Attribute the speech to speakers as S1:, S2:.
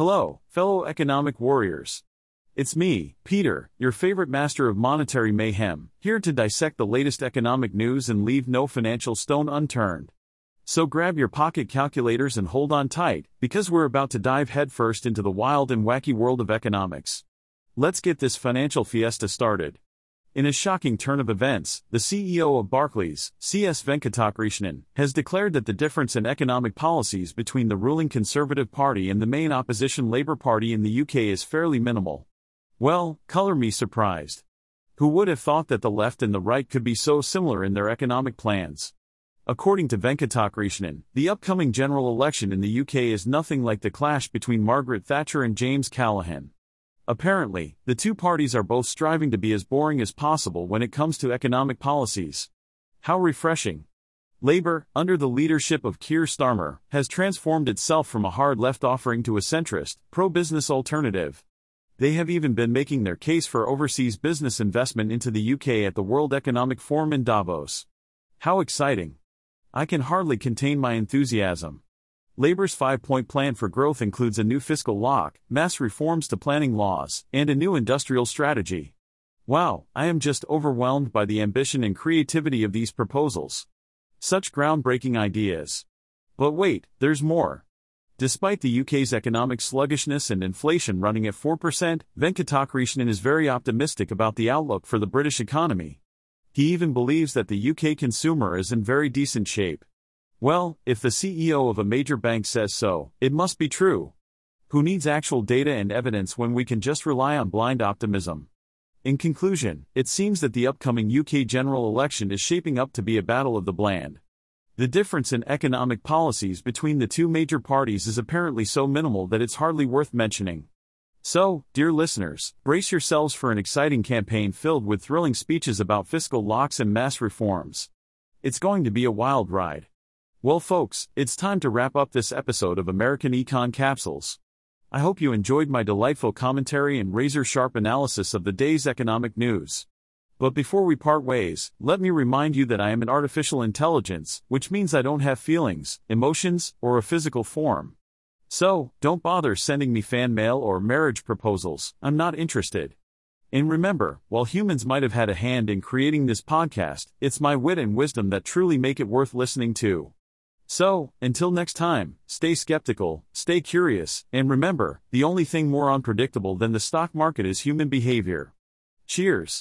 S1: Hello, fellow economic warriors. It's me, Peter, your favorite master of monetary mayhem, here to dissect the latest economic news and leave no financial stone unturned. So grab your pocket calculators and hold on tight, because we're about to dive headfirst into the wild and wacky world of economics. Let's get this financial fiesta started. In a shocking turn of events, the CEO of Barclays, C.S. Venkatakrishnan, has declared that the difference in economic policies between the ruling Conservative Party and the main opposition Labour Party in the UK is fairly minimal. Well, color me surprised. Who would have thought that the left and the right could be so similar in their economic plans? According to Venkatakrishnan, the upcoming general election in the UK is nothing like the clash between Margaret Thatcher and James Callaghan. Apparently, the two parties are both striving to be as boring as possible when it comes to economic policies. How refreshing. Labour, under the leadership of Keir Starmer, has transformed itself from a hard left offering to a centrist, pro business alternative. They have even been making their case for overseas business investment into the UK at the World Economic Forum in Davos. How exciting! I can hardly contain my enthusiasm. Labour's five point plan for growth includes a new fiscal lock, mass reforms to planning laws, and a new industrial strategy. Wow, I am just overwhelmed by the ambition and creativity of these proposals. Such groundbreaking ideas. But wait, there's more. Despite the UK's economic sluggishness and inflation running at 4%, Venkatakrishnan is very optimistic about the outlook for the British economy. He even believes that the UK consumer is in very decent shape. Well, if the CEO of a major bank says so, it must be true. Who needs actual data and evidence when we can just rely on blind optimism? In conclusion, it seems that the upcoming UK general election is shaping up to be a battle of the bland. The difference in economic policies between the two major parties is apparently so minimal that it's hardly worth mentioning. So, dear listeners, brace yourselves for an exciting campaign filled with thrilling speeches about fiscal locks and mass reforms. It's going to be a wild ride. Well, folks, it's time to wrap up this episode of American Econ Capsules. I hope you enjoyed my delightful commentary and razor sharp analysis of the day's economic news. But before we part ways, let me remind you that I am an artificial intelligence, which means I don't have feelings, emotions, or a physical form. So, don't bother sending me fan mail or marriage proposals, I'm not interested. And remember, while humans might have had a hand in creating this podcast, it's my wit and wisdom that truly make it worth listening to. So, until next time, stay skeptical, stay curious, and remember the only thing more unpredictable than the stock market is human behavior. Cheers.